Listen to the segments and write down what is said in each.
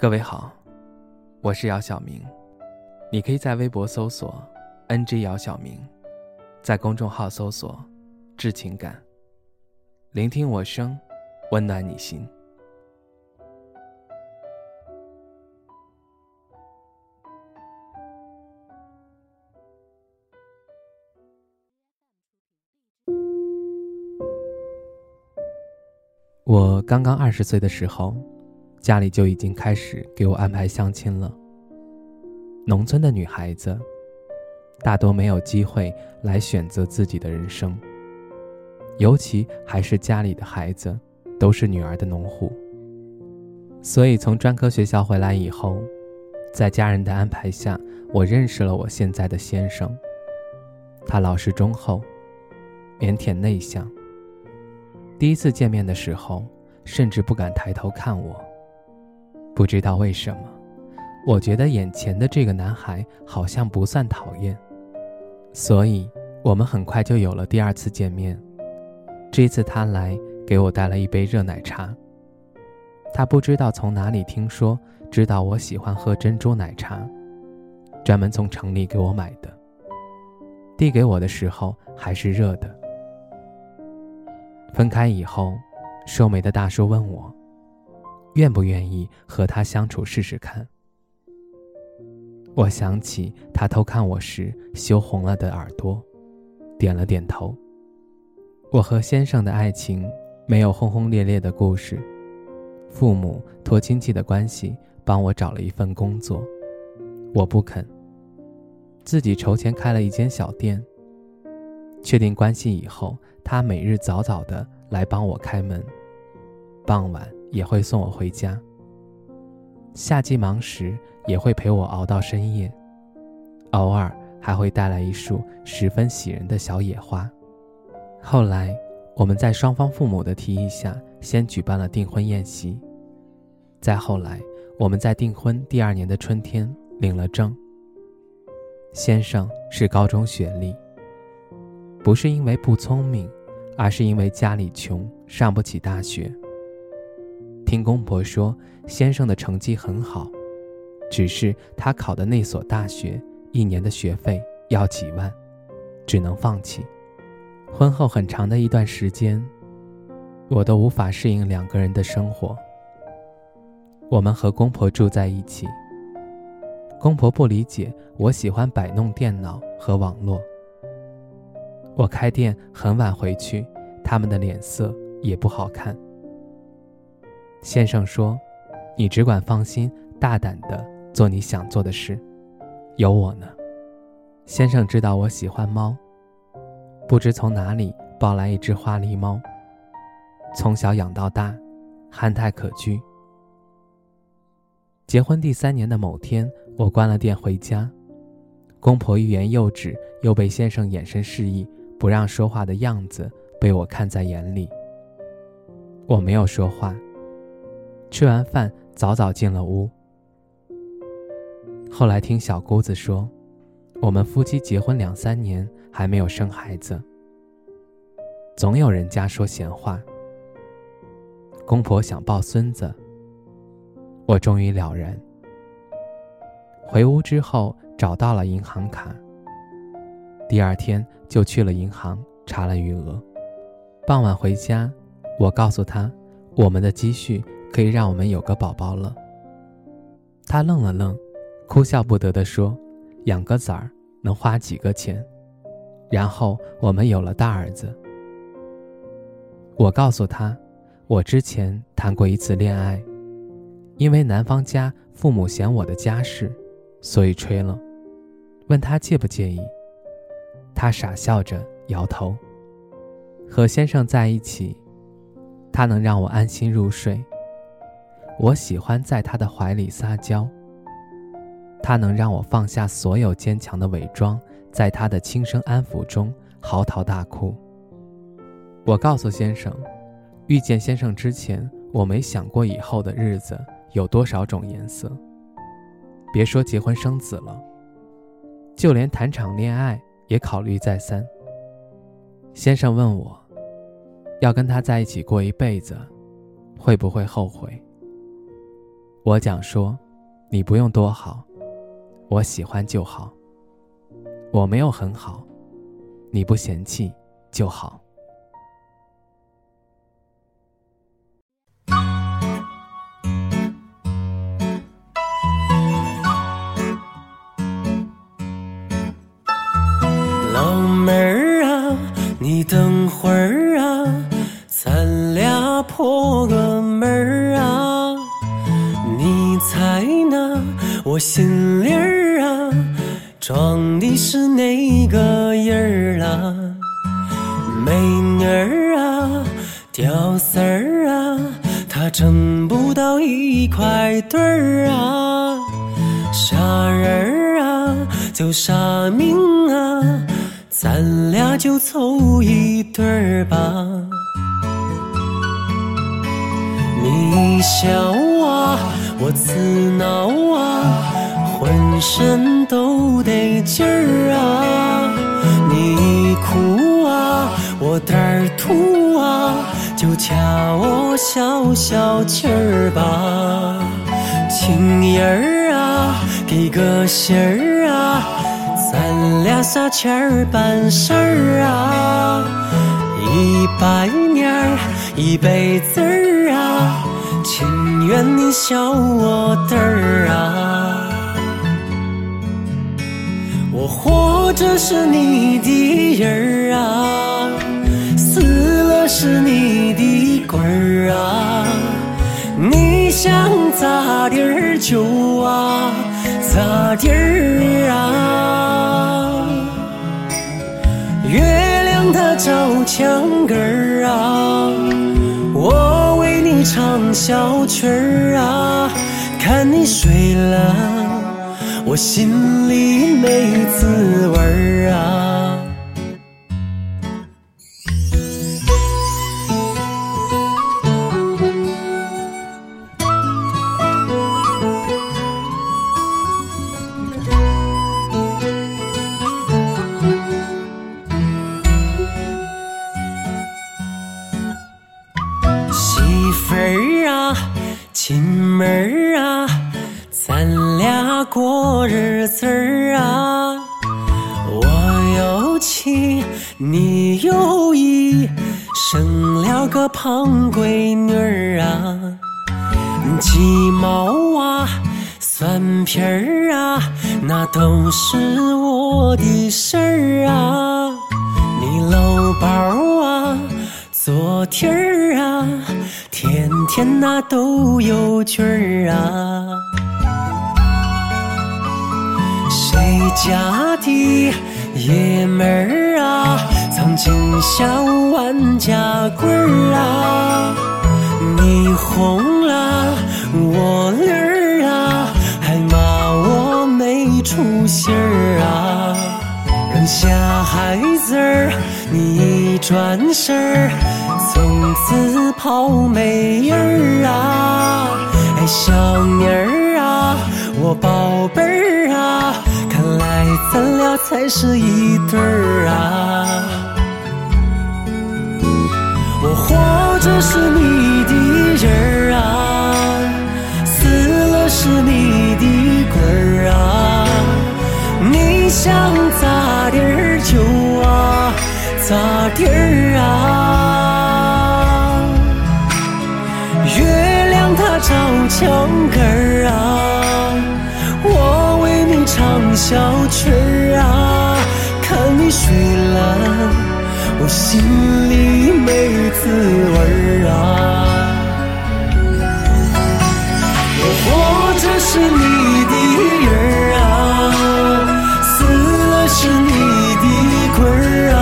各位好，我是姚晓明，你可以在微博搜索 “ng 姚晓明”，在公众号搜索“致情感”，聆听我声，温暖你心。我刚刚二十岁的时候。家里就已经开始给我安排相亲了。农村的女孩子，大多没有机会来选择自己的人生，尤其还是家里的孩子，都是女儿的农户。所以从专科学校回来以后，在家人的安排下，我认识了我现在的先生。他老实忠厚，腼腆内向。第一次见面的时候，甚至不敢抬头看我。不知道为什么，我觉得眼前的这个男孩好像不算讨厌，所以我们很快就有了第二次见面。这次他来给我带了一杯热奶茶。他不知道从哪里听说，知道我喜欢喝珍珠奶茶，专门从城里给我买的。递给我的时候还是热的。分开以后，瘦眉的大叔问我。愿不愿意和他相处试试看？我想起他偷看我时羞红了的耳朵，点了点头。我和先生的爱情没有轰轰烈烈的故事，父母托亲戚的关系帮我找了一份工作，我不肯，自己筹钱开了一间小店。确定关系以后，他每日早早的来帮我开门，傍晚。也会送我回家。夏季忙时也会陪我熬到深夜，偶尔还会带来一束十分喜人的小野花。后来，我们在双方父母的提议下，先举办了订婚宴席。再后来，我们在订婚第二年的春天领了证。先生是高中学历，不是因为不聪明，而是因为家里穷，上不起大学。听公婆说，先生的成绩很好，只是他考的那所大学一年的学费要几万，只能放弃。婚后很长的一段时间，我都无法适应两个人的生活。我们和公婆住在一起，公婆不理解我喜欢摆弄电脑和网络。我开店很晚回去，他们的脸色也不好看。先生说：“你只管放心，大胆的做你想做的事，有我呢。”先生知道我喜欢猫，不知从哪里抱来一只花狸猫，从小养到大，憨态可掬。结婚第三年的某天，我关了店回家，公婆欲言又止，又被先生眼神示意不让说话的样子被我看在眼里。我没有说话。吃完饭，早早进了屋。后来听小姑子说，我们夫妻结婚两三年还没有生孩子。总有人家说闲话。公婆想抱孙子，我终于了然。回屋之后找到了银行卡，第二天就去了银行查了余额。傍晚回家，我告诉他，我们的积蓄。可以让我们有个宝宝了。他愣了愣，哭笑不得地说：“养个崽儿能花几个钱？”然后我们有了大儿子。我告诉他，我之前谈过一次恋爱，因为男方家父母嫌我的家世，所以吹了。问他介不介意，他傻笑着摇头。和先生在一起，他能让我安心入睡。我喜欢在他的怀里撒娇，他能让我放下所有坚强的伪装，在他的轻声安抚中嚎啕大哭。我告诉先生，遇见先生之前，我没想过以后的日子有多少种颜色。别说结婚生子了，就连谈场恋爱也考虑再三。先生问我，要跟他在一起过一辈子，会不会后悔？我讲说，你不用多好，我喜欢就好。我没有很好，你不嫌弃就好。老妹儿啊，你等会儿啊，咱俩破个我心里儿啊，装的是哪个人儿啊？美女儿啊，屌丝儿啊，他挣不到一块堆儿啊。啥人儿啊，就啥命啊，咱俩就凑一对儿吧。你笑啊，我自挠啊，浑身都得劲儿啊。你哭啊，我胆儿突啊，就掐我消消气儿吧。情人儿啊，给个信儿啊，咱俩啥钱儿办事儿啊？一百年儿，一辈子儿啊，情愿你笑我嘚儿啊。活着是你的人儿啊，死了是你的鬼儿啊。你想咋地儿就啊？咋地儿啊，月亮它照墙根儿啊，我为你唱小曲儿啊，看你睡了，我心里没滋味儿啊。儿啊。我有情，你有意，生了个胖闺女儿啊。鸡毛啊，蒜皮儿啊，那都是我的事儿啊。你搂包儿啊。昨天儿啊，天天那都有趣儿啊。谁家的爷们儿啊，曾经想万家棍儿啊？你红了我绿儿啊，还骂我没出息儿啊。扔下孩子儿，你一转身儿，从此跑没人儿啊！哎，小妮儿啊，我宝贝儿，咱俩才是一对儿啊！我活着是你的人儿啊，死了是你的鬼儿啊！你想咋地儿就啊咋地儿啊，月亮它照墙根儿啊，小曲儿啊看你睡啦我心里没滋味儿啊。我活着是你的人儿啊死了是你的鬼儿啊。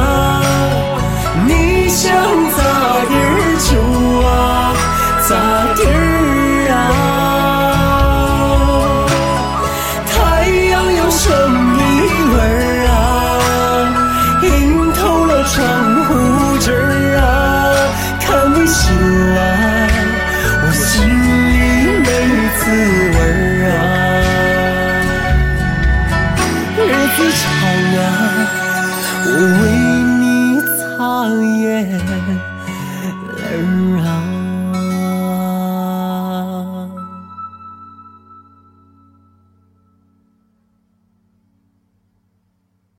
你想咋地儿就啊咋地儿